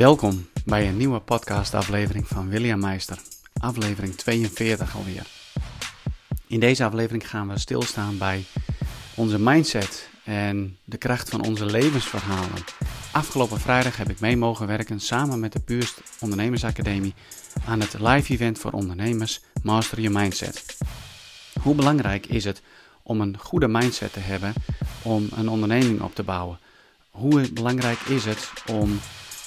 Welkom bij een nieuwe podcastaflevering van William Meister, aflevering 42 alweer. In deze aflevering gaan we stilstaan bij onze mindset en de kracht van onze levensverhalen. Afgelopen vrijdag heb ik mee mogen werken samen met de Puurst Ondernemersacademie aan het live event voor ondernemers Master Your Mindset. Hoe belangrijk is het om een goede mindset te hebben om een onderneming op te bouwen? Hoe belangrijk is het om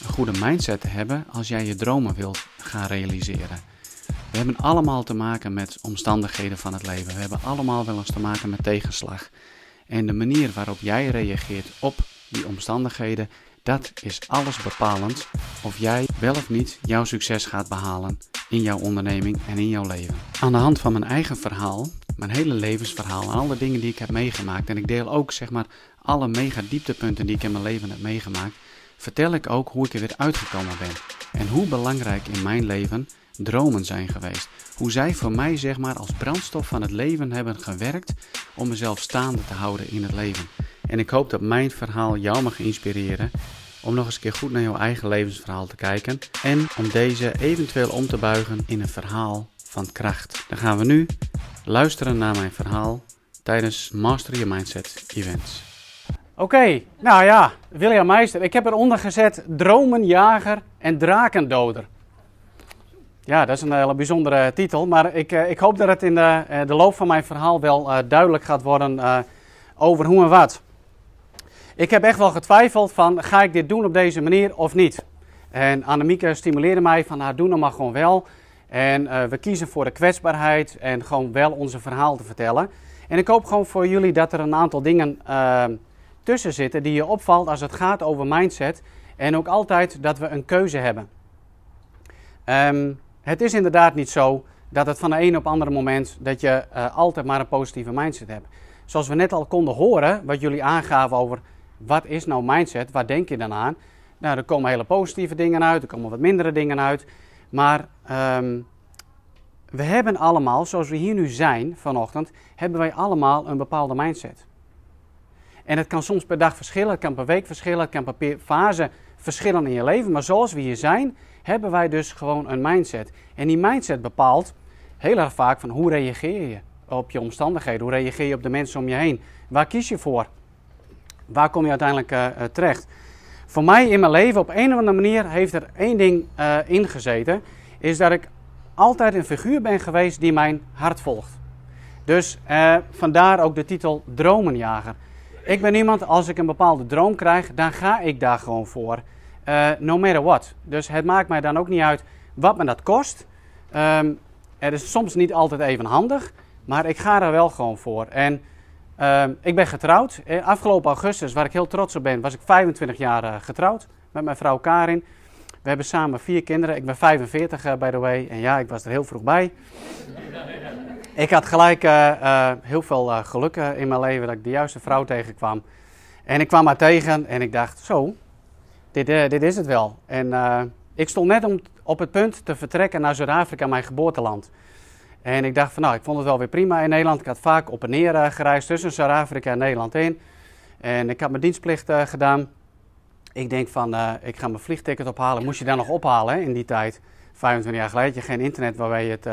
een goede mindset te hebben als jij je dromen wilt gaan realiseren? We hebben allemaal te maken met omstandigheden van het leven. We hebben allemaal wel eens te maken met tegenslag. En de manier waarop jij reageert op die omstandigheden, dat is alles bepalend of jij wel of niet jouw succes gaat behalen in jouw onderneming en in jouw leven. Aan de hand van mijn eigen verhaal, mijn hele levensverhaal en alle dingen die ik heb meegemaakt en ik deel ook zeg maar alle mega dieptepunten die ik in mijn leven heb meegemaakt, vertel ik ook hoe ik er weer uitgekomen ben en hoe belangrijk in mijn leven dromen zijn geweest. Hoe zij voor mij zeg maar als brandstof van het leven hebben gewerkt om mezelf staande te houden in het leven. En ik hoop dat mijn verhaal jou mag inspireren om nog eens een keer goed naar jouw eigen levensverhaal te kijken en om deze eventueel om te buigen in een verhaal van kracht. Dan gaan we nu luisteren naar mijn verhaal tijdens Master Your Mindset Events. Oké, nou ja, William Meister. Ik heb eronder gezet dromenjager en drakendoder. Ja, dat is een hele bijzondere titel, maar ik, eh, ik hoop dat het in de, eh, de loop van mijn verhaal wel duidelijk gaat worden over hoe en wat. Ik heb echt wel getwijfeld van, ga ik dit doen op deze manier of niet? En Annemieke stimuleerde mij van, nou doe nou maar gewoon wel. En we kiezen voor de kwetsbaarheid en gewoon wel onze verhaal te vertellen. En ik hoop gewoon voor jullie dat er een aantal dingen tussen zitten die je opvalt als het gaat over mindset. En ook altijd dat we een keuze hebben. Um, het is inderdaad niet zo dat het van de een op andere moment dat je uh, altijd maar een positieve mindset hebt. Zoals we net al konden horen, wat jullie aangaven over wat is nou mindset, waar denk je dan aan? Nou, er komen hele positieve dingen uit, er komen wat mindere dingen uit. Maar um, we hebben allemaal, zoals we hier nu zijn vanochtend, hebben wij allemaal een bepaalde mindset. En het kan soms per dag verschillen, het kan per week verschillen, het kan per fase verschillen in je leven. Maar zoals we hier zijn, hebben wij dus gewoon een mindset. En die mindset bepaalt heel erg vaak van hoe reageer je op je omstandigheden, hoe reageer je op de mensen om je heen. Waar kies je voor? Waar kom je uiteindelijk uh, terecht? Voor mij in mijn leven op een of andere manier heeft er één ding uh, ingezeten, is dat ik altijd een figuur ben geweest die mijn hart volgt. Dus vandaar ook de titel Dromenjager. Ik ben iemand, als ik een bepaalde droom krijg, dan ga ik daar gewoon voor. Uh, no matter what. Dus het maakt mij dan ook niet uit wat me dat kost. Um, het is soms niet altijd even handig, maar ik ga er wel gewoon voor. En uh, ik ben getrouwd. Eh, afgelopen augustus, waar ik heel trots op ben, was ik 25 jaar uh, getrouwd met mijn vrouw Karin. We hebben samen vier kinderen. Ik ben 45, uh, by the way. En ja, ik was er heel vroeg bij. Ik had gelijk heel veel geluk in mijn leven dat ik de juiste vrouw tegenkwam. En ik kwam haar tegen en ik dacht, zo, dit, uh, dit is het wel. En uh, ik stond net om, op het punt te vertrekken naar Zuid-Afrika, mijn geboorteland. En ik dacht van nou, ik vond het wel weer prima in Nederland. Ik had vaak op en neer uh, gereisd tussen Zuid-Afrika en Nederland in. En ik had mijn dienstplicht gedaan. Ik denk van, ik ga mijn vliegticket ophalen. Moest je dan nog ophalen in die tijd. 25 jaar geleden geen internet waarbij je het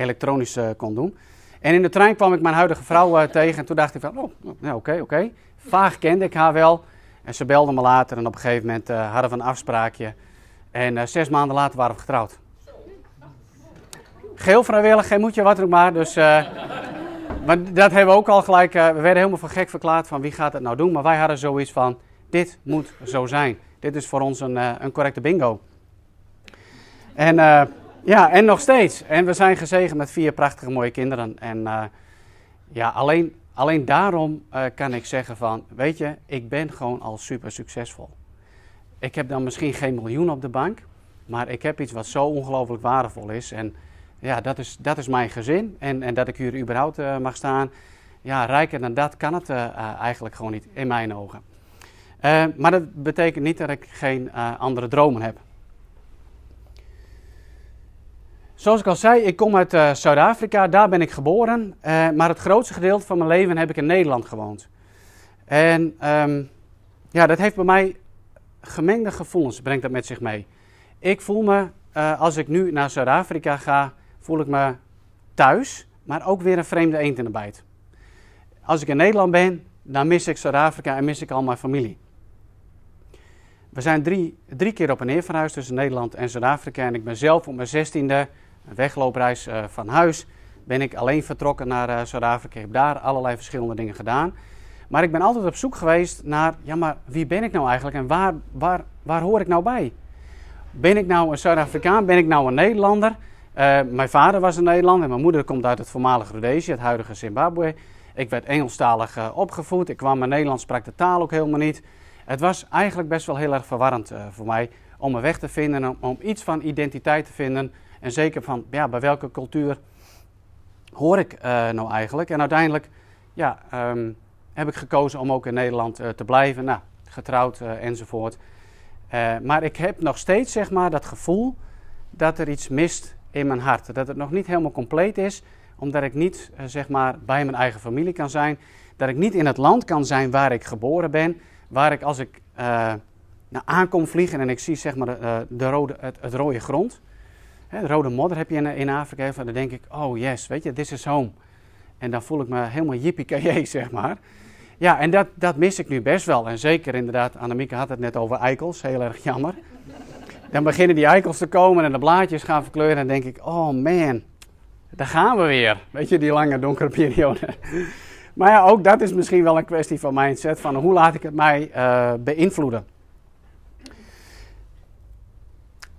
elektronisch kon doen. En in de trein kwam ik mijn huidige vrouw tegen. En toen dacht ik van, oh, oké, okay, oké. Okay. Vaag kende ik haar wel. En ze belden me later en op een gegeven moment uh, hadden we een afspraakje. En zes maanden later waren we getrouwd. Geheel vrijwillig, geen moedje, wat ook maar. Dus, maar dat hebben we ook al gelijk. we werden helemaal van gek verklaard van wie gaat het nou doen. Maar wij hadden zoiets van, dit moet zo zijn. Dit is voor ons een, een correcte bingo. En ja, en nog steeds. En we zijn gezegend met vier prachtige mooie kinderen. En ja, alleen Alleen daarom uh, kan ik zeggen van, weet je, ik ben gewoon al super succesvol. Ik heb dan misschien geen miljoen op de bank, maar ik heb iets wat zo ongelooflijk waardevol is. En ja, dat is, dat is mijn gezin. En, en dat ik hier überhaupt uh, mag staan. Ja, rijker dan dat kan het eigenlijk gewoon niet, in mijn ogen. maar dat betekent niet dat ik geen andere dromen heb. Zoals ik al zei, ik kom uit uh, Zuid-Afrika, daar ben ik geboren. Uh, maar het grootste gedeelte van mijn leven heb ik in Nederland gewoond. En um, ja, dat heeft bij mij gemengde gevoelens brengt dat met zich mee. Ik voel me, uh, als ik nu naar Zuid-Afrika ga, voel ik me thuis, maar ook weer een vreemde eend in de bijt. Als ik in Nederland ben, dan mis ik Zuid-Afrika en mis ik al mijn familie. We zijn drie, drie keer op en neer verhuisd tussen Nederland en Zuid-Afrika. En ik ben zelf op mijn zestiende, een wegloopreis uh, van huis, ben ik alleen vertrokken naar uh, Zuid-Afrika. Ik heb daar allerlei verschillende dingen gedaan. Maar ik ben altijd op zoek geweest naar, ja maar wie ben ik nou eigenlijk en waar, waar, waar hoor ik nou bij? Ben ik nou een Zuid-Afrikaan? Ben ik nou een Nederlander? Uh, mijn vader was een Nederlander en mijn moeder komt uit het voormalige Rhodesië, het huidige Zimbabwe. Ik werd Engelstalig opgevoed. Ik kwam mijn Nederlands, sprak de taal ook helemaal niet. Het was eigenlijk best wel heel erg verwarrend voor mij om een weg te vinden, om, om, iets van identiteit te vinden. En zeker van, ja, bij welke cultuur hoor ik nou eigenlijk? En uiteindelijk, ja, um, heb ik gekozen om ook in Nederland uh, te blijven. Nou, getrouwd uh, enzovoort. Maar ik heb nog steeds zeg maar, dat gevoel dat er iets mist in mijn hart. Dat het nog niet helemaal compleet is, omdat ik niet zeg maar, bij mijn eigen familie kan zijn. Dat ik niet in het land kan zijn waar ik geboren ben. Waar ik als ik nou, aankom vliegen en ik zie zeg maar, de, de rode, het, rode grond. Hè, de rode modder heb je in, in Afrika. Dan denk ik, oh yes, weet je, this is home. En dan voel ik me helemaal jippie zeg maar. Ja, en dat, dat mis ik nu best wel. En zeker inderdaad, Annemieke had het net over eikels, heel erg jammer. Dan beginnen die eikels te komen en de blaadjes gaan verkleuren. En dan denk ik, oh man, daar gaan we weer. Weet je, die lange donkere periode. Maar ja, ook dat is misschien wel een kwestie van mindset. Van hoe laat ik het mij uh, beïnvloeden.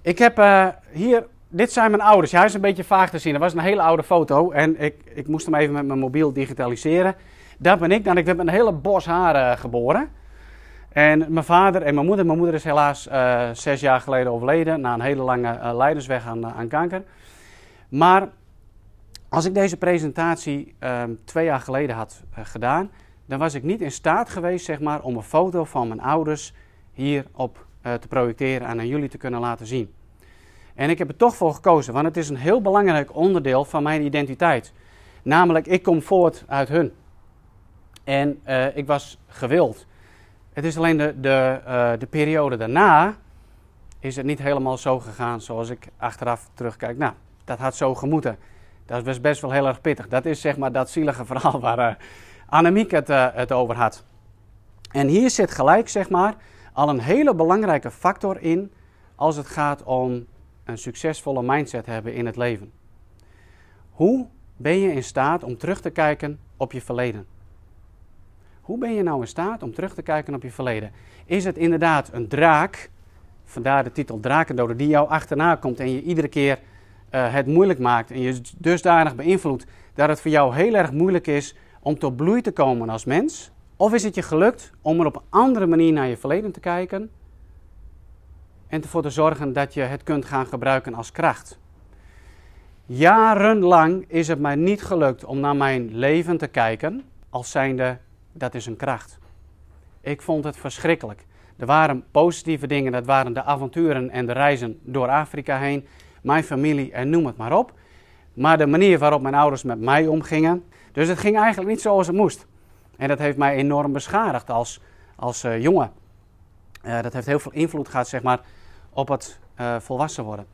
Ik heb uh, hier, dit zijn mijn ouders. Ja, hij is een beetje vaag te zien. Dat was een hele oude foto. En ik, ik moest hem even met mijn mobiel digitaliseren. Dat ben ik dan. Ik met een hele bos haren geboren. En mijn vader en mijn moeder. Mijn moeder is helaas uh, zes jaar geleden overleden. Na een hele lange uh, leidensweg aan, aan, kanker. Maar als ik deze presentatie ehm, twee jaar geleden had gedaan. Dan was ik niet in staat geweest zeg maar, om een foto van mijn ouders hierop te projecteren en aan jullie te kunnen laten zien. En ik heb er toch voor gekozen, want het is een heel belangrijk onderdeel van mijn identiteit. Namelijk, ik kom voort uit hun. En uh, ik was gewild. Het is alleen de, de, uh, de periode daarna is het niet helemaal zo gegaan zoals ik achteraf terugkijk. Nou, dat had zo gemoeten. Dat was best wel heel erg pittig. Dat is zeg maar dat zielige verhaal waar uh, Annemiek het, het over had. En hier zit gelijk zeg maar al een hele belangrijke factor in als het gaat om een succesvolle mindset hebben in het leven. Hoe ben je in staat om terug te kijken op je verleden? Hoe ben je nou in staat om terug te kijken op je verleden? Is het inderdaad een draak, vandaar de titel Drakendoder, die jou achterna komt en je iedere keer uh, het moeilijk maakt en je dusdanig beïnvloedt dat het voor jou heel erg moeilijk is om tot bloei te komen als mens? Of is het je gelukt om er op een andere manier naar je verleden te kijken en ervoor te zorgen dat je het kunt gaan gebruiken als kracht? Jarenlang is het mij niet gelukt om naar mijn leven te kijken als zijnde dat is een kracht. Ik vond het verschrikkelijk. Er waren positieve dingen, dat waren de avonturen en de reizen door Afrika heen, mijn familie en noem het maar op. Maar de manier waarop mijn ouders met mij omgingen, dus het ging eigenlijk niet zoals het moest. En dat heeft mij enorm beschadigd als, als uh, jongen. Uh, dat heeft heel veel invloed gehad, zeg maar, op het uh, volwassen worden.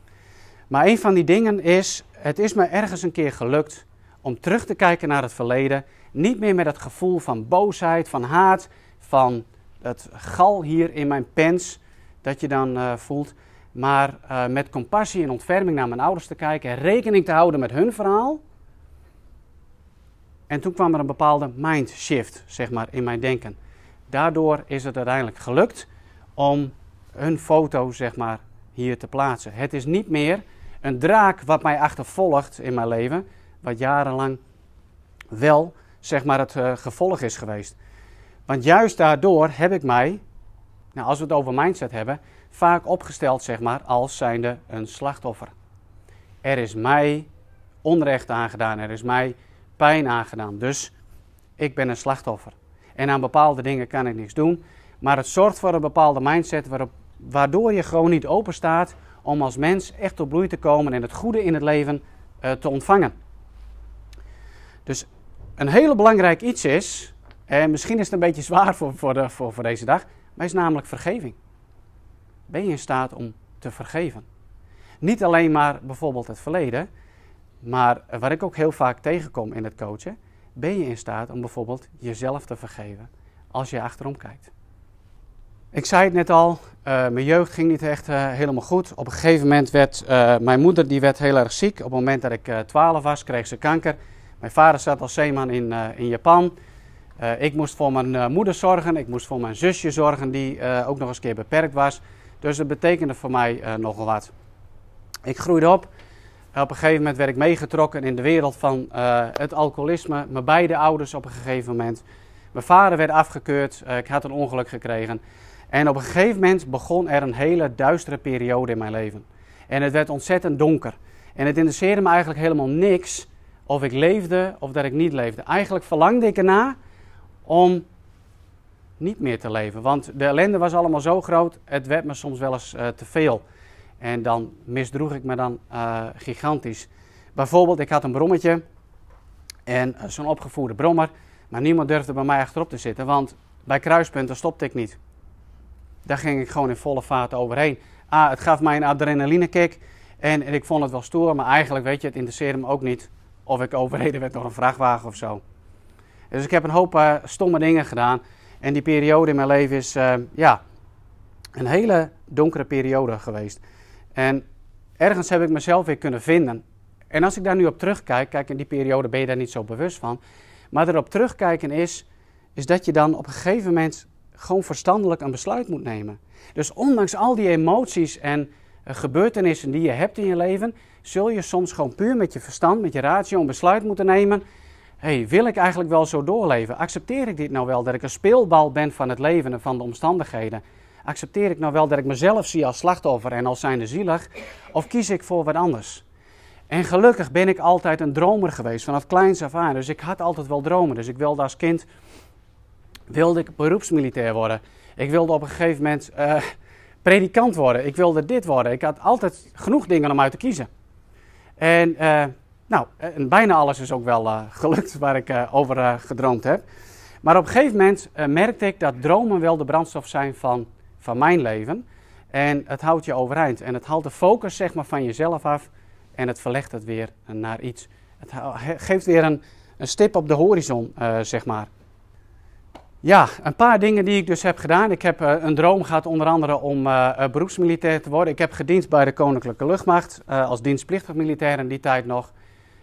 Maar een van die dingen is, het is me ergens een keer gelukt om terug te kijken naar het verleden niet meer met het gevoel van boosheid, van haat, van het gal hier in mijn pens dat je dan uh, voelt. Maar uh, met compassie en ontferming naar mijn ouders te kijken, rekening te houden met hun verhaal. En toen kwam er een bepaalde mindshift, zeg maar, in mijn denken. Daardoor is het uiteindelijk gelukt om hun foto, zeg maar, hier te plaatsen. Het is niet meer een draak wat mij achtervolgt in mijn leven, wat jarenlang wel zeg maar het uh, gevolg is geweest. Want juist daardoor heb ik mij, nou, als we het over mindset hebben, vaak opgesteld zeg maar als zijnde een slachtoffer. Er is mij onrecht aangedaan, er is mij pijn aangedaan, dus ik ben een slachtoffer. En aan bepaalde dingen kan ik niks doen, maar het zorgt voor een bepaalde mindset waarop, waardoor je gewoon niet open staat om als mens echt tot bloei te komen en het goede in het leven uh, te ontvangen. Dus een hele belangrijk iets is, en misschien is het een beetje zwaar voor, voor, de, voor, voor deze dag, maar is namelijk vergeving. ben je in staat om te vergeven. Niet alleen maar bijvoorbeeld het verleden, maar waar ik ook heel vaak tegenkom in het coachen, ben je in staat om bijvoorbeeld jezelf te vergeven als je achterom kijkt. Ik zei het net al, uh, mijn jeugd ging niet echt uh, helemaal goed. Op een gegeven moment werd uh, mijn moeder die werd heel erg ziek. Op het moment dat ik 12 was, kreeg ze kanker. Mijn vader zat als zeeman in, in Japan. ik moest voor mijn moeder zorgen, ik moest voor mijn zusje zorgen, die ook nog eens een keer beperkt was. Dus dat betekende voor mij nogal wat. Ik groeide op. Op een gegeven moment werd ik meegetrokken in de wereld van het alcoholisme. Mijn beide ouders op een gegeven moment. Mijn vader werd afgekeurd, ik had een ongeluk gekregen. En op een gegeven moment begon er een hele duistere periode in mijn leven. En het werd ontzettend donker. En het interesseerde me eigenlijk helemaal niks of ik leefde of dat ik niet leefde. Eigenlijk verlangde ik erna om niet meer te leven. Want de ellende was allemaal zo groot, het werd me soms wel eens uh, te veel. En dan misdroeg ik me dan uh, gigantisch. Bijvoorbeeld, ik had een brommetje en uh, zo'n opgevoerde brommer. Maar niemand durfde bij mij achterop te zitten, want bij kruispunten stopte ik niet. Daar ging ik gewoon in volle vaart overheen. Ah, het gaf mij een adrenalinekick. En, en ik vond het wel stoer, maar eigenlijk, weet je, het interesseerde me ook niet of ik overreden werd door een vrachtwagen of zo. Dus ik heb een hoop uh, stomme dingen gedaan. En die periode in mijn leven is, uh, ja, een hele donkere periode geweest. En ergens heb ik mezelf weer kunnen vinden. En als ik daar nu op terugkijk, kijk, in die periode ben je daar niet zo bewust van. Maar erop terugkijken is, is dat je dan op een gegeven moment gewoon verstandelijk een besluit moet nemen. Dus ondanks al die emoties en uh, gebeurtenissen die je hebt in je leven, zul je soms gewoon puur met je verstand, met je ratio, een besluit moeten nemen. hey, wil ik eigenlijk wel zo doorleven? Accepteer ik dit nou wel, dat ik een speelbal ben van het leven en van de omstandigheden? Accepteer ik nou wel dat ik mezelf zie als slachtoffer en als zijnde zielig? Of kies ik voor wat anders? En gelukkig ben ik altijd een dromer geweest, vanaf kleins af aan. Dus ik had altijd wel dromen. Dus ik wilde als kind wilde ik beroepsmilitair worden. Ik wilde op een gegeven moment uh, predikant worden. Ik wilde dit worden. Ik had altijd genoeg dingen om uit te kiezen. En, uh, nou, en bijna alles is ook wel uh, gelukt waar ik over gedroomd heb. Maar op een gegeven moment merkte ik dat dromen wel de brandstof zijn van, van mijn leven. En het houdt je overeind. En het haalt de focus zeg maar, van jezelf af. En het verlegt het weer naar iets. Het geeft weer een, een stip op de horizon, zeg maar. Ja, een paar dingen die ik dus heb gedaan. Ik heb uh, een droom gehad onder andere om uh, beroepsmilitair te worden. Ik heb gediend bij de Koninklijke Luchtmacht als dienstplichtig militair in die tijd nog.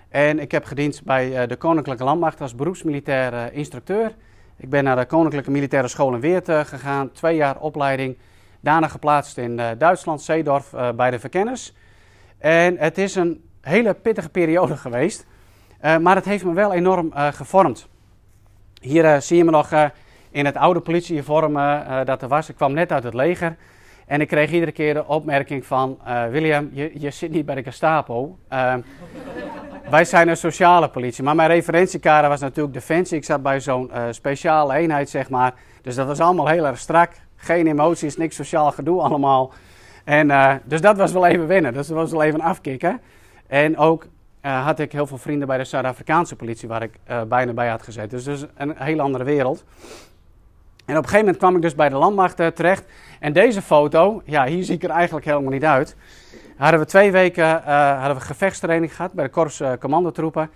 En ik heb gediend bij de Koninklijke Landmacht als beroepsmilitair instructeur. Ik ben naar de Koninklijke Militaire School in Weert gegaan, twee jaar opleiding. Daarna geplaatst in Duitsland, Zeedorf, bij de Verkenners. En het is een hele pittige periode geweest, maar het heeft me wel enorm gevormd. Hier zie je me nog in het oude politieuniform uh, dat er was. Ik kwam net uit het leger. En ik kreeg iedere keer de opmerking van... Uh, William, je, je zit niet bij de Gestapo. Uh, wij zijn een sociale politie. Maar mijn referentiekader was natuurlijk Defensie. Ik zat bij zo'n speciale eenheid, zeg maar. Dus dat was allemaal heel erg strak. Geen emoties, niks sociaal gedoe allemaal. En, dus dat was wel even winnen. Dus dat was wel even afkicken. En ook had ik heel veel vrienden bij de Zuid-Afrikaanse politie... waar ik bijna bij had gezeten. Dus dat is een hele andere wereld. En op een gegeven moment kwam ik dus bij de landmacht uh, terecht. En deze foto, ja, hier zie ik er eigenlijk helemaal niet uit. Hadden we twee weken uh, hadden we gevechtstraining gehad bij de korps uh, commandotroepen.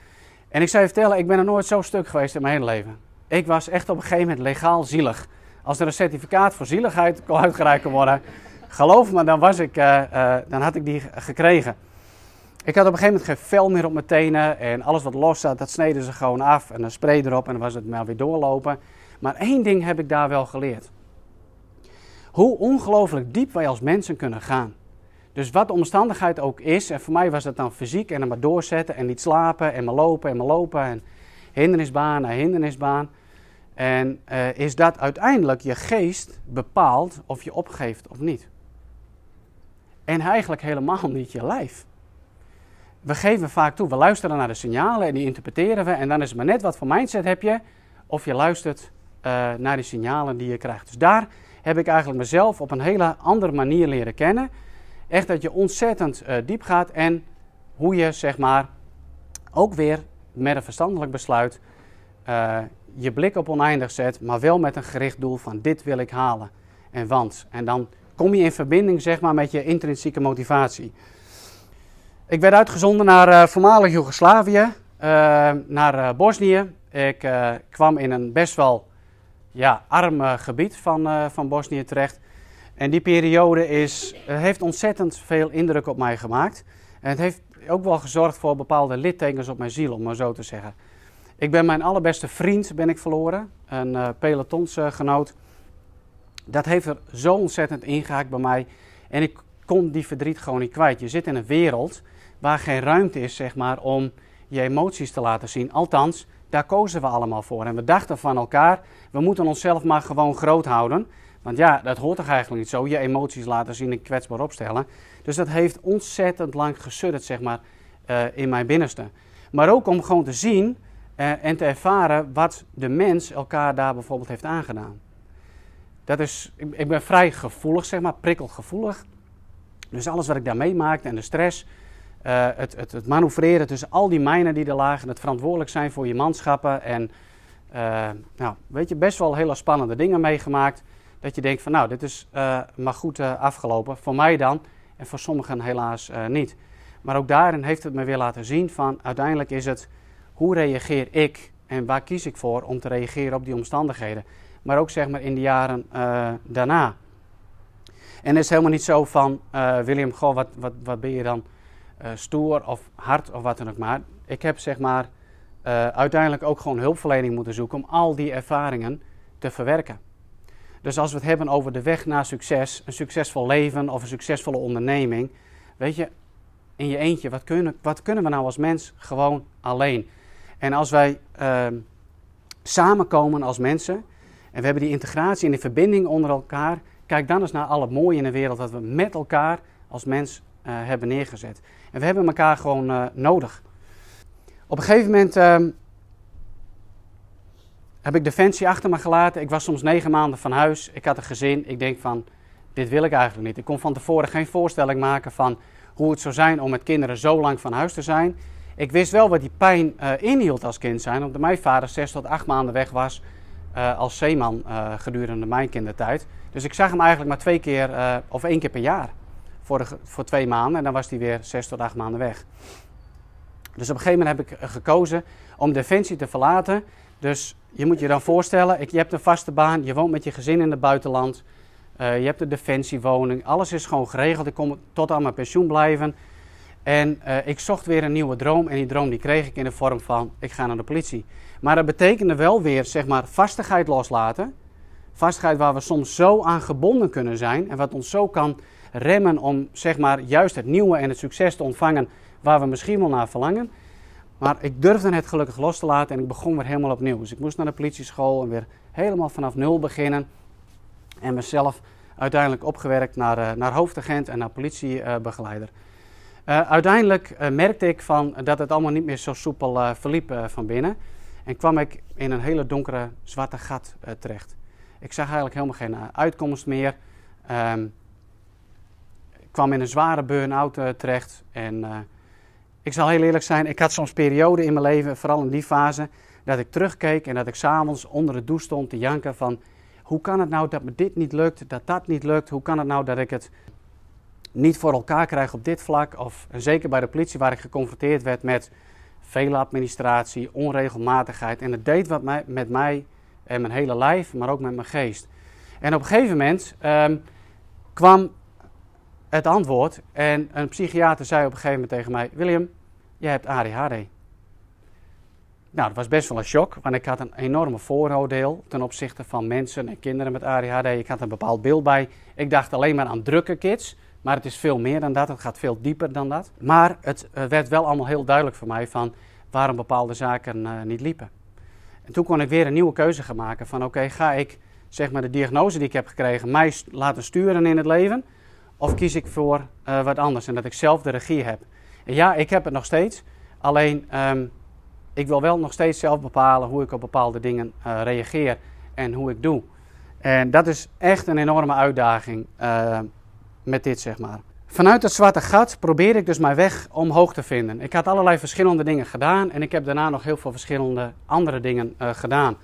En ik zou je vertellen, ik ben er nooit zo stuk geweest in mijn hele leven. Ik was echt op een gegeven moment legaal zielig. Als er een certificaat voor zieligheid kon uitgereikt worden, geloof me, dan, was ik, dan had ik die gekregen. Ik had op een gegeven moment geen vel meer op mijn tenen en alles wat los zat, dat sneden ze gewoon af en een spray erop en dan was het maar weer doorlopen. Maar één ding heb ik daar wel geleerd. Hoe ongelooflijk diep wij als mensen kunnen gaan. Dus wat de omstandigheid ook is, en voor mij was dat dan fysiek en dan maar doorzetten en niet slapen en maar lopen en maar lopen en hindernisbaan na hindernisbaan. En uh, is dat uiteindelijk je geest bepaalt of je opgeeft of niet. En eigenlijk helemaal niet je lijf. We geven vaak toe, we luisteren naar de signalen en die interpreteren we. En dan is het maar net wat voor mindset heb je, of je luistert uh, naar die signalen die je krijgt. Dus daar heb ik eigenlijk mezelf op een hele andere manier leren kennen. Echt dat je ontzettend uh, diep gaat en hoe je zeg maar ook weer met een verstandelijk besluit uh, je blik op oneindig zet, maar wel met een gericht doel van dit wil ik halen en want. En dan kom je in verbinding zeg maar, met je intrinsieke motivatie. Ik werd uitgezonden naar voormalig Joegoslavië, naar Bosnië. Ik kwam in een best wel ja, arm gebied van, van Bosnië terecht. En die periode is, heeft ontzettend veel indruk op mij gemaakt. En het heeft ook wel gezorgd voor bepaalde littekens op mijn ziel, om maar zo te zeggen. Ik ben mijn allerbeste vriend ben ik verloren, een pelotonsgenoot. dat heeft er zo ontzettend ingehaakt bij mij. En ik kon die verdriet gewoon niet kwijt. Je zit in een wereld waar geen ruimte is, zeg maar, om je emoties te laten zien. Althans, daar kozen we allemaal voor. En we dachten van elkaar, we moeten onszelf maar gewoon groot houden. Want ja, dat hoort toch eigenlijk niet zo, je emoties laten zien en kwetsbaar opstellen. Dus dat heeft ontzettend lang gesudderd, zeg maar, uh, in mijn binnenste. Maar ook om gewoon te zien uh, en te ervaren wat de mens elkaar daar bijvoorbeeld heeft aangedaan. Dat is, ik, ik, ben vrij gevoelig, zeg maar, prikkelgevoelig. Dus alles wat ik daar meemaakte en de stress, uh, het, het, het, manoeuvreren tussen al die mijnen die er lagen, het verantwoordelijk zijn voor je manschappen en, nou, weet je, best wel hele spannende dingen meegemaakt. Dat je denkt van, nou, dit is maar goed afgelopen. Voor mij dan, en voor sommigen helaas niet. Maar ook daarin heeft het me weer laten zien van uiteindelijk is het hoe reageer ik en waar kies ik voor om te reageren op die omstandigheden. Maar ook zeg maar in de jaren daarna. En het is helemaal niet zo van William, goh, wat, wat, wat ben je dan stoer of hard of wat dan ook maar. Ik heb zeg maar uiteindelijk ook gewoon hulpverlening moeten zoeken om al die ervaringen te verwerken. Dus als we het hebben over de weg naar succes, een succesvol leven of een succesvolle onderneming, weet je, in je eentje, wat kunnen, wat kunnen we nou als mens gewoon alleen? En als wij uh, samenkomen als mensen en we hebben die integratie en die verbinding onder elkaar, kijk dan eens naar al het mooie in de wereld dat we met elkaar als mens hebben neergezet. En we hebben elkaar gewoon uh, nodig. Op een gegeven moment ehm, heb ik Defensie achter me gelaten. Ik was soms negen maanden van huis. Ik had een gezin. Ik denk van, dit wil ik eigenlijk niet. Ik kon van tevoren geen voorstelling maken van hoe het zou zijn om met kinderen zo lang van huis te zijn. Ik wist wel wat die pijn uh, inhield als kind zijn, omdat mijn vader zes tot acht maanden weg was als zeeman gedurende mijn kindertijd. Dus ik zag hem eigenlijk maar twee keer of één keer per jaar voor, de, voor twee maanden en dan was hij weer zes tot acht maanden weg. Dus op een gegeven moment heb ik gekozen om Defensie te verlaten. Dus je moet je dan voorstellen, je hebt een vaste baan, je woont met je gezin in het buitenland, uh, je hebt een defensiewoning, alles is gewoon geregeld. Ik kom tot aan mijn pensioen blijven. En uh, ik zocht weer een nieuwe droom en die droom die kreeg ik in de vorm van, ik ga naar de politie. Maar dat betekende wel weer, zeg maar, vastigheid loslaten. Vastigheid waar we soms zo aan gebonden kunnen zijn en wat ons zo kan remmen om, zeg maar, juist het nieuwe en het succes te ontvangen waar we misschien wel naar verlangen. Maar ik durfde het gelukkig los te laten en ik begon weer helemaal opnieuw. Dus ik moest naar de politieschool en weer helemaal vanaf nul beginnen. En mezelf uiteindelijk opgewerkt naar, uh, naar hoofdagent en naar politiebegeleider. Uh, uiteindelijk uh, merkte ik van dat het allemaal niet meer zo soepel verliep van binnen. En kwam ik in een hele donkere zwarte gat terecht. Ik zag eigenlijk helemaal geen uitkomst meer. Ik kwam in een zware burn-out terecht. En ik zal heel eerlijk zijn, ik had soms perioden in mijn leven, vooral in die fase, dat ik terugkeek en dat ik s'avonds onder de douche stond te janken van hoe kan het nou dat me dit niet lukt, dat dat niet lukt, hoe kan het nou dat ik het niet voor elkaar krijg op dit vlak, of zeker bij de politie waar ik geconfronteerd werd met vele administratie, onregelmatigheid. En het deed wat mij, met mij en mijn hele lijf, maar ook met mijn geest. En op een gegeven moment um, kwam het antwoord. En een psychiater zei op een gegeven moment tegen mij: William, jij hebt ADHD. Nou, dat was best wel een shock, want ik had een enorme vooroordeel ten opzichte van mensen en kinderen met ADHD. Ik had een bepaald beeld bij. Ik dacht alleen maar aan drukke kids, maar het is veel meer dan dat. Het gaat veel dieper dan dat. Maar het werd wel allemaal heel duidelijk voor mij van waarom bepaalde zaken uh, niet liepen. En toen kon ik weer een nieuwe keuze gaan maken van oké, ga ik zeg maar de diagnose die ik heb gekregen mij laten sturen in het leven of kies ik voor uh, wat anders en dat ik zelf de regie heb? En ja, ik heb het nog steeds. Alleen, um, ik wil wel nog steeds zelf bepalen hoe ik op bepaalde dingen uh, reageer en hoe ik doe. En dat is echt een enorme uitdaging uh, met dit, zeg maar. Vanuit het zwarte gat probeer ik dus mijn weg omhoog te vinden. Ik had allerlei verschillende dingen gedaan en ik heb daarna nog heel veel verschillende andere dingen gedaan.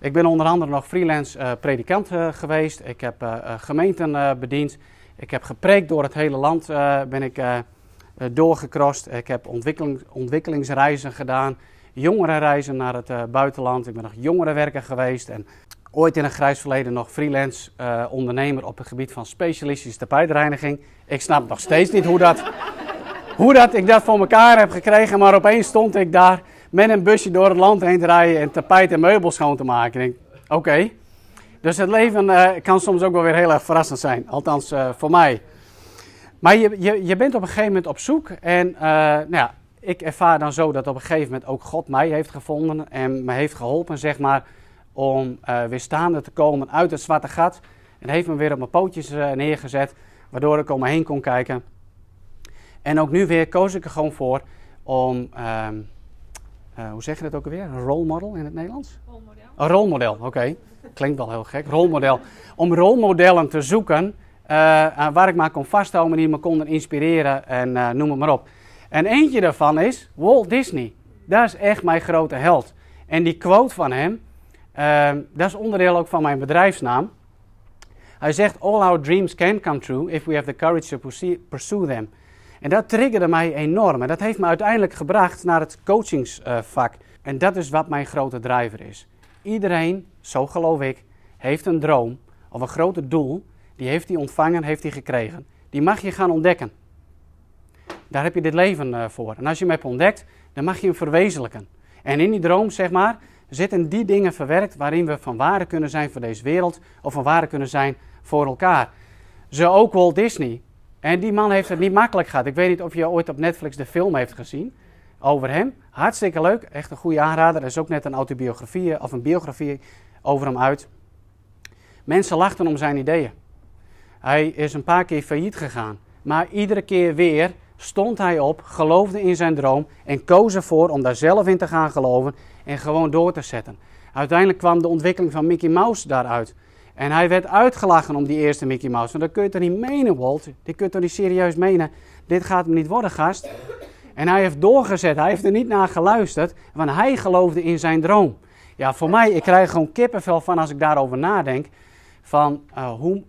Ik ben onder andere nog freelance predikant geweest. Ik heb gemeenten bediend. Ik heb gepreekt door het hele land. ben ik doorgekrost. Ik heb ontwikkeling, ontwikkelingsreizen gedaan. Jongerenreizen naar het buitenland. Ik ben nog jongerenwerker geweest. En ooit in een grijs verleden nog freelance ondernemer op het gebied van specialistische tapijtreiniging. Ik snap nog steeds niet hoe dat hoe dat ik dat voor elkaar heb gekregen. Maar opeens stond ik daar met een busje door het land heen te rijden en tapijt en meubels schoon te maken. Ik denk, oké. Dus het leven uh, kan soms ook wel weer heel erg verrassend zijn. Althans, uh, voor mij. Maar je, je, je bent op een gegeven moment op zoek. En uh, nou ja, ik ervaar dan zo dat op een gegeven moment ook God mij heeft gevonden. En me heeft geholpen, zeg maar, om weer staande te komen uit het zwarte gat. En heeft me weer op mijn pootjes neergezet. Waardoor ik om me heen kon kijken. En ook nu weer koos ik er gewoon voor om, uh, hoe zeg je dat ook alweer? Een rolmodel in het Nederlands? Rolmodel. Een rolmodel, oké. Okay. Klinkt wel heel gek. Rolmodel. Om rolmodellen te zoeken uh, waar ik maar kon vasthouden, die me konden inspireren en uh, noem het maar op. En eentje daarvan is Walt Disney. Dat is echt mijn grote held. En die quote van hem, dat is onderdeel ook van mijn bedrijfsnaam. Hij zegt, all our dreams can come true if we have the courage to pursue them. En dat triggerde mij enorm. En dat heeft me uiteindelijk gebracht naar het coachingsvak. en dat is wat mijn grote driver is. Iedereen, zo geloof ik, heeft een droom of een groter doel. Die heeft hij ontvangen, heeft hij gekregen. Die mag je gaan ontdekken. Daar heb je dit leven uh, voor. En als je hem hebt ontdekt, dan mag je hem verwezenlijken. En in die droom, zeg maar, zitten die dingen verwerkt waarin we van waarde kunnen zijn voor deze wereld of van waarde kunnen zijn voor elkaar. Zo ook Walt Disney. En die man heeft het niet makkelijk gehad. Ik weet niet of je ooit op Netflix de film heeft gezien over hem. Hartstikke leuk, echt een goede aanrader. Er is ook net een autobiografie of een biografie over hem uit. Mensen lachten om zijn ideeën. Hij is een paar keer failliet gegaan. Maar iedere keer weer stond hij op, geloofde in zijn droom en koos ervoor om daar zelf in te gaan geloven en gewoon door te zetten. Uiteindelijk kwam de ontwikkeling van Mickey Mouse daaruit. En hij werd uitgelachen om die eerste Mickey Mouse. En dat kun je toch niet menen, Walt? Dit kun je toch niet serieus menen? Dit gaat hem niet worden, gast. En hij heeft doorgezet. Hij heeft er niet naar geluisterd. Want hij geloofde in zijn droom. Ja, voor mij, ik krijg gewoon kippenvel van als ik daarover nadenk. Van uh, hoe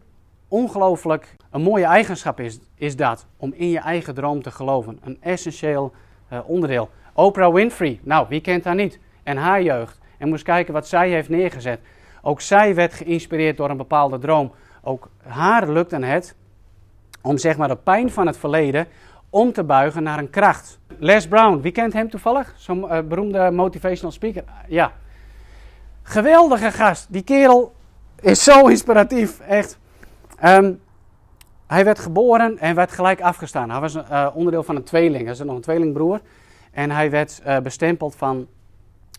ongelooflijk een mooie eigenschap is, is dat. Om in je eigen droom te geloven. Een essentieel uh, onderdeel. Oprah Winfrey, nou, wie kent haar niet? En haar jeugd. En moest kijken wat zij heeft neergezet. Ook zij werd geïnspireerd door een bepaalde droom. Ook haar lukte het om zeg maar de pijn van het verleden om te buigen naar een kracht. Les Brown, wie kent hem toevallig? Zo'n uh, beroemde motivational speaker. Ja. Geweldige gast. Die kerel is zo inspiratief, echt. Um, hij werd geboren en werd gelijk afgestaan. Hij was uh, onderdeel van een tweeling. Hij is nog een tweelingbroer. En hij werd uh, bestempeld van,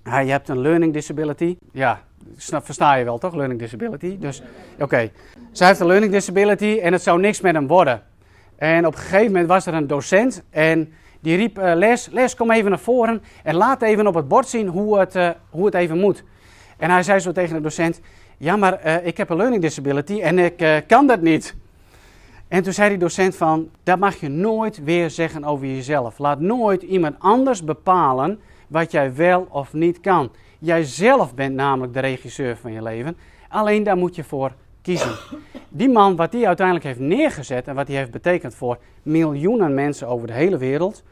hij, je hebt een learning disability. Ja, snap, versta je wel toch, learning disability? Dus, oké. Zij heeft een learning disability en het zou niks met hem worden. En op een gegeven moment was er een docent en die riep, uh, Les, Les, kom even naar voren en laat even op het bord zien hoe het, hoe het even moet. En hij zei zo tegen de docent, ja, maar uh, ik heb een learning disability en ik kan dat niet. En toen zei die docent van, dat mag je nooit weer zeggen over jezelf. Laat nooit iemand anders bepalen wat jij wel of niet kan. Jij zelf bent namelijk de regisseur van je leven. Alleen daar moet je voor kiezen. Die man, wat hij uiteindelijk heeft neergezet en wat hij heeft betekend voor miljoenen mensen over de hele wereld,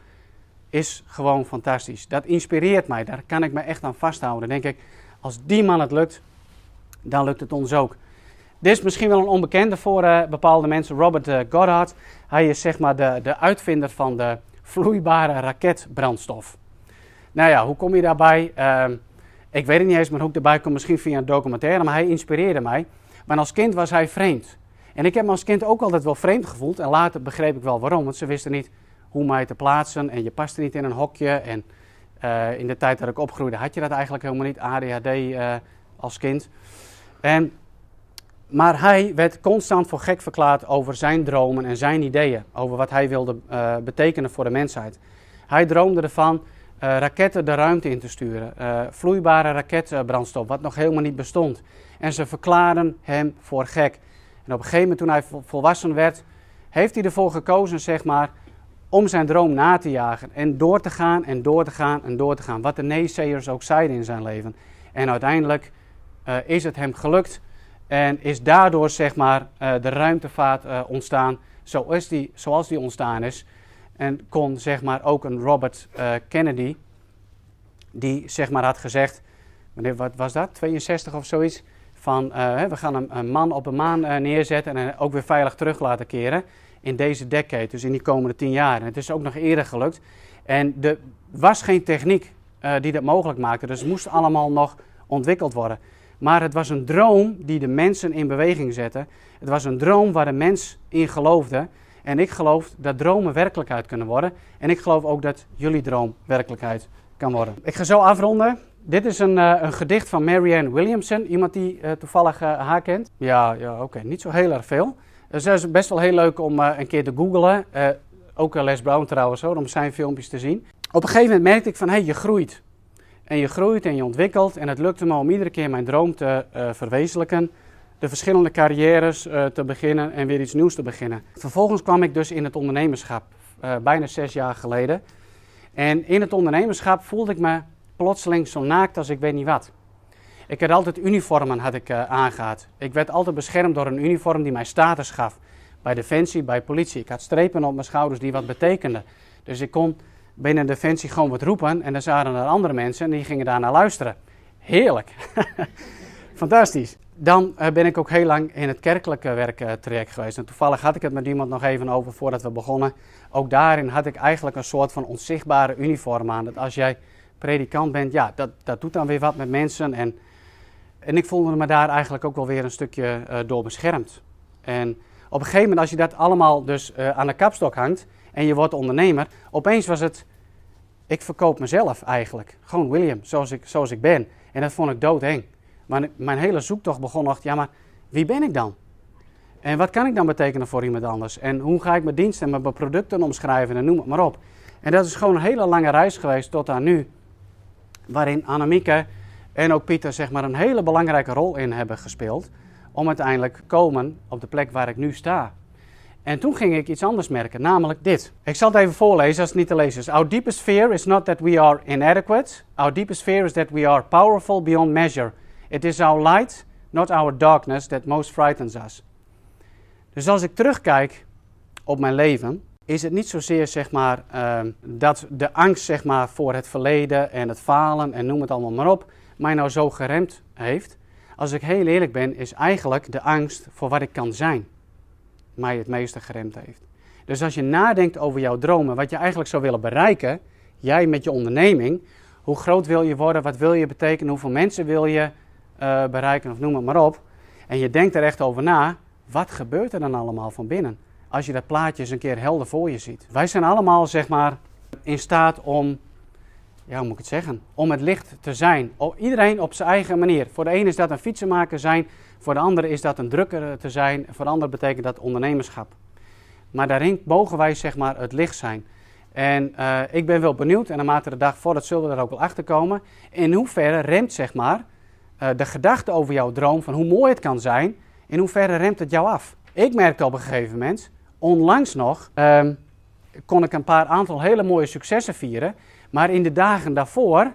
is gewoon fantastisch. Dat inspireert mij. Daar kan ik me echt aan vasthouden. Denk ik, als die man het lukt, dan lukt het ons ook. Dit is misschien wel een onbekende voor uh, bepaalde mensen. Robert uh, Goddard. Hij is zeg maar de, de uitvinder van de vloeibare raketbrandstof. Nou ja, hoe kom je daarbij? Uh, ik weet het niet eens, maar hoe ik erbij kom, misschien via een documentaire, maar hij inspireerde mij. Maar als kind was hij vreemd. En ik heb me als kind ook altijd wel vreemd gevoeld. En later begreep ik wel waarom, want ze wisten niet hoe mij te plaatsen. En je paste niet in een hokje. En uh, in de tijd dat ik opgroeide had je dat eigenlijk helemaal niet, ADHD eh, als kind. En, maar hij werd constant voor gek verklaard over zijn dromen en zijn ideeën. Over wat hij wilde uh, betekenen voor de mensheid. Hij droomde ervan raketten de ruimte in te sturen. Vloeibare raketbrandstof, wat nog helemaal niet bestond. En ze verklaren hem voor gek. En op een gegeven moment, toen hij volwassen werd, heeft hij ervoor gekozen, zeg maar, om zijn droom na te jagen. En door te gaan en door te gaan en door te gaan. Wat de naysayers ook zeiden in zijn leven. En uiteindelijk is het hem gelukt en is daardoor zeg maar, de ruimtevaart ontstaan zoals die, zoals die ontstaan is. En kon zeg maar ook een Robert Kennedy, die zeg maar had gezegd, wat was dat, 62 of zoiets, van we gaan een, een, man op de maan neerzetten en ook weer veilig terug laten keren in deze decade, dus in die komende tien jaar. Het is ook nog eerder gelukt. En er was geen techniek uh, die dat mogelijk maakte, dus het moest allemaal nog ontwikkeld worden. Maar het was een droom die de mensen in beweging zette. Het was een droom waar de mens in geloofde. En ik geloof dat dromen werkelijkheid kunnen worden. En ik geloof ook dat jullie droom werkelijkheid kan worden. Ik ga zo afronden. Dit is een, uh, een gedicht van Marianne Williamson. Iemand die uh, toevallig haar kent. Ja, ja oké. Niet zo heel erg veel. Dus dat is best wel heel leuk om uh, een keer te googlen. Uh, ook Les Brown trouwens om zijn filmpjes te zien. Op een gegeven moment merkte ik van, hé, hey, je groeit. En je groeit en je ontwikkelt. En het lukte me om iedere keer mijn droom te uh, verwezenlijken. De verschillende carrières te beginnen en weer iets nieuws te beginnen. Vervolgens kwam ik dus in het ondernemerschap, bijna zes jaar geleden. En in het ondernemerschap voelde ik me plotseling zo naakt als ik weet niet wat. Ik had altijd uniformen had ik, uh. Ik werd altijd beschermd door een uniform die mij status gaf. Bij Defensie, bij politie. Ik had strepen op mijn schouders die wat betekenden. Dus ik kon binnen Defensie gewoon wat roepen. En dan zaten er andere mensen en die gingen daarnaar luisteren. Heerlijk. Fantastisch. Dan uh, ben ik ook heel lang in het kerkelijke werk uh, traject geweest. En toevallig had ik het met iemand nog even over voordat we begonnen. Ook daarin had ik eigenlijk een soort van onzichtbare uniform aan. Dat als jij predikant bent, ja, dat, dat doet dan weer wat met mensen. En en ik voelde me daar eigenlijk ook wel weer een stukje uh, door beschermd. En op een gegeven moment, als je dat allemaal dus uh, aan de kapstok hangt en je wordt ondernemer, opeens was het, ik verkoop mezelf eigenlijk. Gewoon William, zoals ik, zoals ik ben. En dat vond ik doodeng. Maar mijn hele zoektocht begon nog, ja maar wie ben ik dan? En wat kan ik dan betekenen voor iemand anders? En hoe ga ik mijn diensten en mijn producten omschrijven en noem het maar op. En dat is gewoon een hele lange reis geweest tot aan nu. Waarin Annemieke en ook Pieter zeg maar, een hele belangrijke rol in hebben gespeeld. Om uiteindelijk te komen op de plek waar ik nu sta. En toen ging ik iets anders merken, namelijk dit. Ik zal het even voorlezen als het niet te lezen is. Our deepest fear is not that we are inadequate. Our deepest fear is that we are powerful beyond measure. It is our light, not our darkness, that most frightens us. Dus als ik terugkijk op mijn leven, is het niet zozeer zeg maar, uh, dat de angst zeg maar, voor het verleden en het falen en noem het allemaal maar op, mij nou zo geremd heeft, als ik heel eerlijk ben, is eigenlijk de angst voor wat ik kan zijn, mij het meeste geremd heeft. Dus als je nadenkt over jouw dromen, wat je eigenlijk zou willen bereiken, jij met je onderneming, hoe groot wil je worden, wat wil je betekenen, hoeveel mensen wil je uh, bereiken of noem het maar op. En je denkt er echt over na, wat gebeurt er dan allemaal van binnen? Als je dat plaatje eens een keer helder voor je ziet. Wij zijn allemaal zeg maar in staat om ja, moet ik het zeggen? Om het licht te zijn. Iedereen op zijn eigen manier. Voor de ene is dat een fietsenmaker zijn, voor de andere is dat een drukker te zijn, voor de andere betekent dat ondernemerschap. Maar daarin mogen wij zeg maar het licht zijn. En uh, ik ben wel benieuwd, en naarmate de dag voordat zullen we er ook wel achter komen, in hoeverre remt zeg maar uh, de gedachte over jouw droom, van hoe mooi het kan zijn, in hoeverre remt het jou af. Ik merkte op een gegeven moment, onlangs nog, uh, kon ik een paar aantal hele mooie successen vieren. Maar in de dagen daarvoor,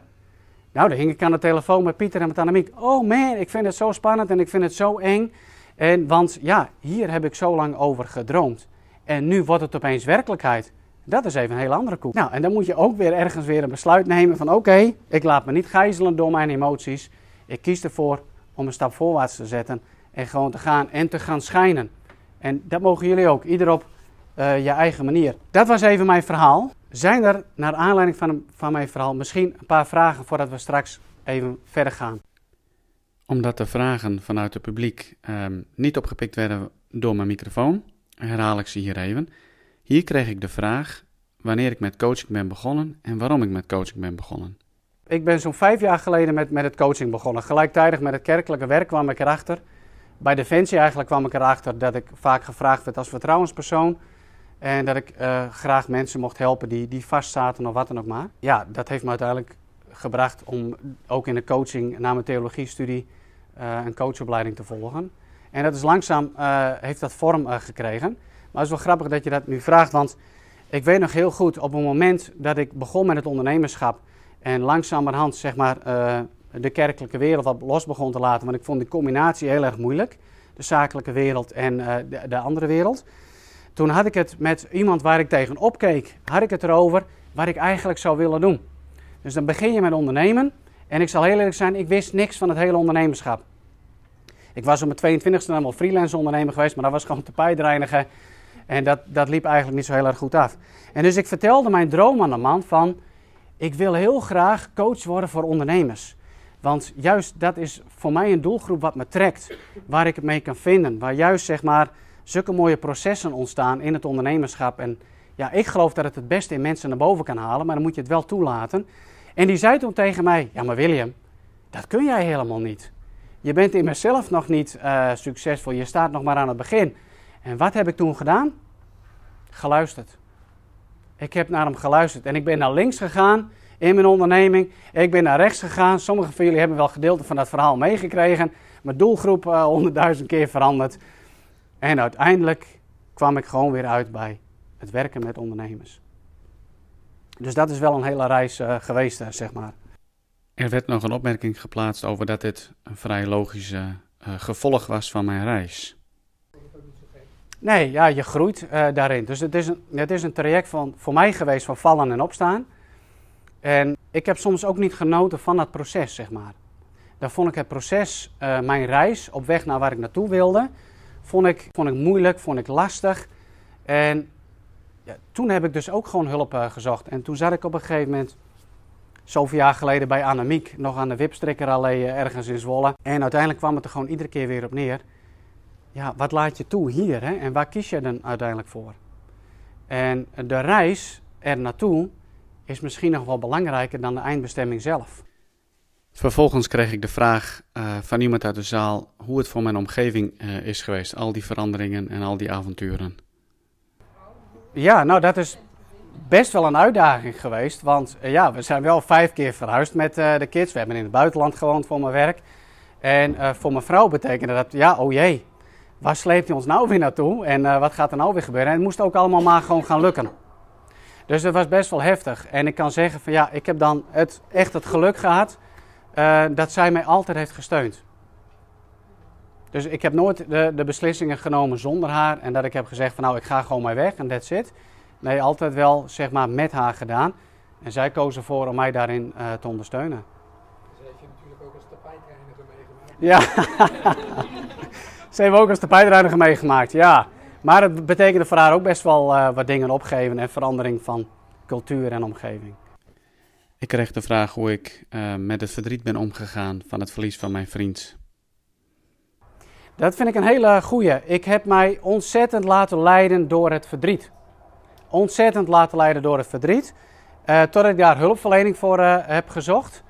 nou, dan hing ik aan de telefoon met Pieter en met Annemiek. Oh man, ik vind het zo spannend en ik vind het zo eng. En, want ja, hier heb ik zo lang over gedroomd. En nu wordt het opeens werkelijkheid. Dat is even een hele andere koek. Nou, en dan moet je ook weer ergens weer een besluit nemen van oké, ik laat me niet gijzelen door mijn emoties. Ik kies ervoor om een stap voorwaarts te zetten en gewoon te gaan en te gaan schijnen. En dat mogen jullie ook, ieder op uh, je eigen manier. Dat was even mijn verhaal. Zijn er, naar aanleiding van, van mijn verhaal, misschien een paar vragen voordat we straks even verder gaan? Omdat de vragen vanuit het publiek um, niet opgepikt werden door mijn microfoon, herhaal ik ze hier even. Hier kreeg ik de vraag wanneer ik met coaching ben begonnen en waarom ik met coaching ben begonnen. Ik ben zo'n vijf jaar geleden met, met het coaching begonnen. Gelijktijdig met het kerkelijke werk kwam ik erachter. Bij Defensie eigenlijk kwam ik erachter dat ik vaak gevraagd werd als vertrouwenspersoon en dat ik uh, graag mensen mocht helpen die, die vastzaten of wat dan ook maar. Ja, dat heeft me uiteindelijk gebracht om ook in de coaching na mijn theologiestudie uh, een coachopleiding te volgen. En dat is langzaam, uh, heeft dat vorm gekregen. Maar het is wel grappig dat je dat nu vraagt, want ik weet nog heel goed op het moment dat ik begon met het ondernemerschap en langzamerhand zeg maar de kerkelijke wereld wat los begon te laten. Want ik vond die combinatie heel erg moeilijk. De zakelijke wereld en de, andere wereld. Toen had ik het met iemand waar ik tegen opkeek, had ik het erover wat ik eigenlijk zou willen doen. Dus dan begin je met ondernemen. En ik zal heel eerlijk zijn, ik wist niks van het hele ondernemerschap. Ik was op mijn 22e dan wel freelance ondernemer geweest, maar dat was gewoon tapijtreinigen. En dat, dat liep eigenlijk niet zo heel erg goed af. En dus ik vertelde mijn droom aan de man van, ik wil heel graag coach worden voor ondernemers. Want juist dat is voor mij een doelgroep wat me trekt, waar ik het mee kan vinden. Waar juist zeg maar zulke mooie processen ontstaan in het ondernemerschap. En ja, ik geloof dat het het beste in mensen naar boven kan halen, maar dan moet je het wel toelaten. En die zei toen tegen mij, ja maar William, dat kun jij helemaal niet. Je bent in mezelf nog niet uh, succesvol, je staat nog maar aan het begin. En wat heb ik toen gedaan? Geluisterd. Ik heb naar hem geluisterd en ik ben naar links gegaan in mijn onderneming. Ik ben naar rechts gegaan. Sommigen van jullie hebben wel gedeelte van dat verhaal meegekregen. Mijn doelgroep uh, honderdduizend keer veranderd. En uiteindelijk kwam ik gewoon weer uit bij het werken met ondernemers. Dus dat is wel een hele reis uh, geweest, uh, zeg maar. Er werd nog een opmerking geplaatst over dat dit een vrij logisch uh, gevolg was van mijn reis. Nee, ja, je groeit daarin. Dus het is, een, het is een traject van, voor mij geweest van vallen en opstaan. En ik heb soms ook niet genoten van dat proces, zeg maar. Daar vond ik het proces, mijn reis op weg naar waar ik naartoe wilde, vond ik, vond ik moeilijk, vond ik lastig. En ja, toen heb ik dus ook gewoon hulp uh, gezocht. En toen zat ik op een gegeven moment, zoveel jaar geleden bij Anamiek, nog aan de Wipstrikkerallee uh, ergens in Zwolle. En uiteindelijk kwam het er gewoon iedere keer weer op neer. Ja, wat laat je toe hier hè? en waar kies je dan uiteindelijk voor? En de reis er naartoe is misschien nog wel belangrijker dan de eindbestemming zelf. Vervolgens kreeg ik de vraag uh, van iemand uit de zaal hoe het voor mijn omgeving uh, is geweest, al die veranderingen en al die avonturen. Ja, nou dat is best wel een uitdaging geweest, want uh, ja, we zijn wel vijf keer verhuisd met de kids. We hebben in het buitenland gewoond voor mijn werk. En voor mijn vrouw betekende dat, ja, oh jee, waar sleept hij ons nou weer naartoe en wat gaat er nou weer gebeuren? En het moest ook allemaal maar gewoon gaan lukken. Dus dat was best wel heftig. En ik kan zeggen van ja, ik heb dan het, echt het geluk gehad uh, dat zij mij altijd heeft gesteund. Dus ik heb nooit de, de, beslissingen genomen zonder haar en dat ik heb gezegd van nou ik ga gewoon maar weg en that's it. Nee, altijd wel zeg maar met haar gedaan. En zij koos ervoor om mij daarin uh, te ondersteunen. Ze heeft je natuurlijk ook als tapijtreiniger meegemaakt. Ja, ze heeft ook als tapijtreiniger meegemaakt, ja. Maar het betekende voor haar ook best wel uh, wat dingen opgeven en verandering van cultuur en omgeving. Ik kreeg de vraag hoe ik uh, met het verdriet ben omgegaan van het verlies van mijn vriend. Dat vind ik een hele goeie. Ik heb mij ontzettend laten leiden door het verdriet. Ontzettend laten leiden door het verdriet. Uh, totdat ik daar hulpverlening voor uh, heb gezocht.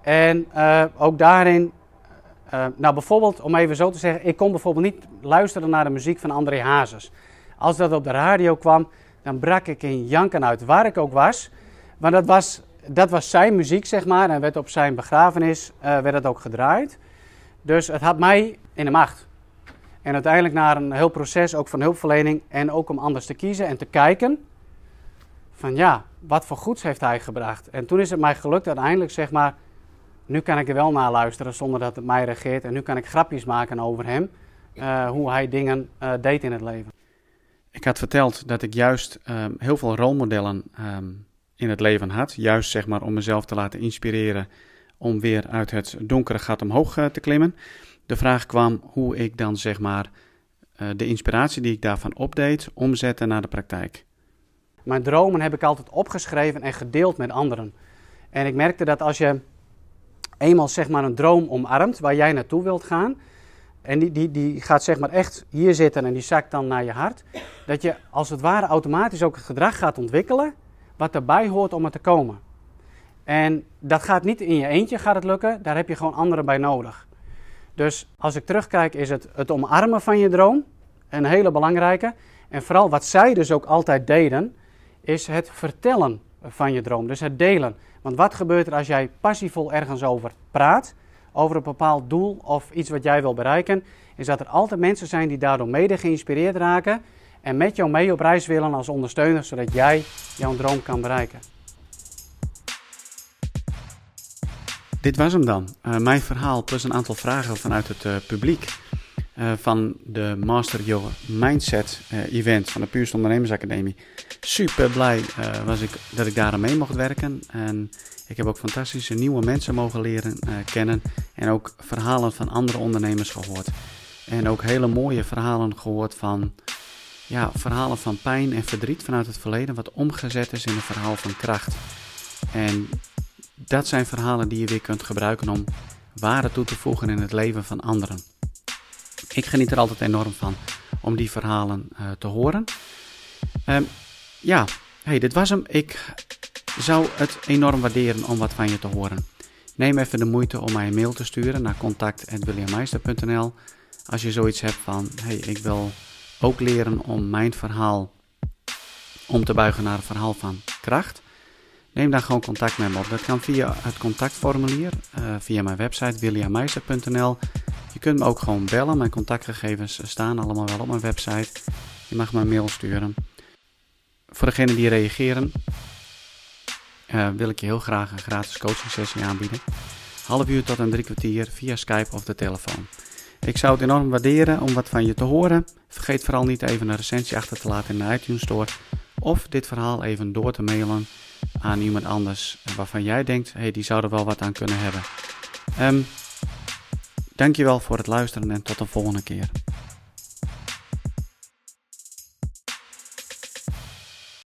En ook daarin, nou bijvoorbeeld, om even zo te zeggen, ik kon bijvoorbeeld niet luisteren naar de muziek van André Hazes. Als dat op de radio kwam, dan brak ik in janken uit, waar ik ook was. Want dat was dat was zijn muziek, zeg maar. En werd op zijn begrafenis uh, werd het ook gedraaid. Dus het had mij in de macht. En uiteindelijk na een heel proces, ook van hulpverlening en ook om anders te kiezen en te kijken. Van ja, wat voor goeds heeft hij gebracht? En toen is het mij gelukt uiteindelijk, zeg maar, nu kan ik er wel naar luisteren zonder dat het mij regeert. En nu kan ik grapjes maken over hem, uh, hoe hij dingen uh, deed in het leven. Ik had verteld dat ik juist um, heel veel rolmodellen um, in het leven had. Juist zeg maar om mezelf te laten inspireren om weer uit het donkere gat omhoog uh, te klimmen. De vraag kwam hoe ik dan zeg maar uh, de inspiratie die ik daarvan opdeed omzette naar de praktijk. Mijn dromen heb ik altijd opgeschreven en gedeeld met anderen. En ik merkte dat als je eenmaal zeg maar een droom omarmt waar jij naartoe wilt gaan, en die, die, die gaat zeg maar echt hier zitten en die zakt dan naar je hart, dat je als het ware automatisch ook het gedrag gaat ontwikkelen wat erbij hoort om er te komen. En dat gaat niet in je eentje gaat het lukken, daar heb je gewoon anderen bij nodig. Dus als ik terugkijk is het het omarmen van je droom, een hele belangrijke. En vooral wat zij dus ook altijd deden, is het vertellen van je droom. Dus het delen. Want wat gebeurt er als jij passievol ergens over praat, over een bepaald doel of iets wat jij wil bereiken, is dat er altijd mensen zijn die daardoor mede geïnspireerd raken en met jou mee op reis willen als ondersteuner, zodat jij jouw droom kan bereiken. dit was hem dan. Uh, mijn verhaal plus een aantal vragen vanuit het uh, publiek. Uh, van de Master Your Mindset event van de Puurste Ondernemersacademie. Super blij was ik dat ik daar aan mee mocht werken. En ik heb ook fantastische nieuwe mensen mogen leren kennen. En ook verhalen van andere ondernemers gehoord. En ook hele mooie verhalen gehoord van ja, verhalen van pijn en verdriet vanuit het verleden, wat omgezet is in een verhaal van kracht. En dat zijn verhalen die je weer kunt gebruiken om waarde toe te voegen in het leven van anderen. Ik geniet er altijd enorm van om die verhalen uh, te horen. Um, ja, hey, dit was hem. Ik zou het enorm waarderen om wat van je te horen. Neem even de moeite om mij een mail te sturen naar contact.williammeister.nl als je zoiets hebt van, hey, ik wil ook leren om mijn verhaal om te buigen naar een verhaal van kracht. Neem dan gewoon contact met me op. Dat kan via het contactformulier, uh, via mijn website williammeister.nl. Je kunt me ook gewoon bellen. Mijn contactgegevens staan allemaal wel op mijn website. Je mag me een mail sturen. Voor degenen die reageren, uh, wil ik je heel graag een gratis coaching sessie aanbieden. Half uur tot een drie kwartier via Skype of de telefoon. Ik zou het enorm waarderen om wat van je te horen. Vergeet vooral niet even een recensie achter te laten in de iTunes Store. Of dit verhaal even door te mailen aan iemand anders waarvan jij denkt, hey, die zou er wel wat aan kunnen hebben. Um, dankjewel voor het luisteren en tot de volgende keer.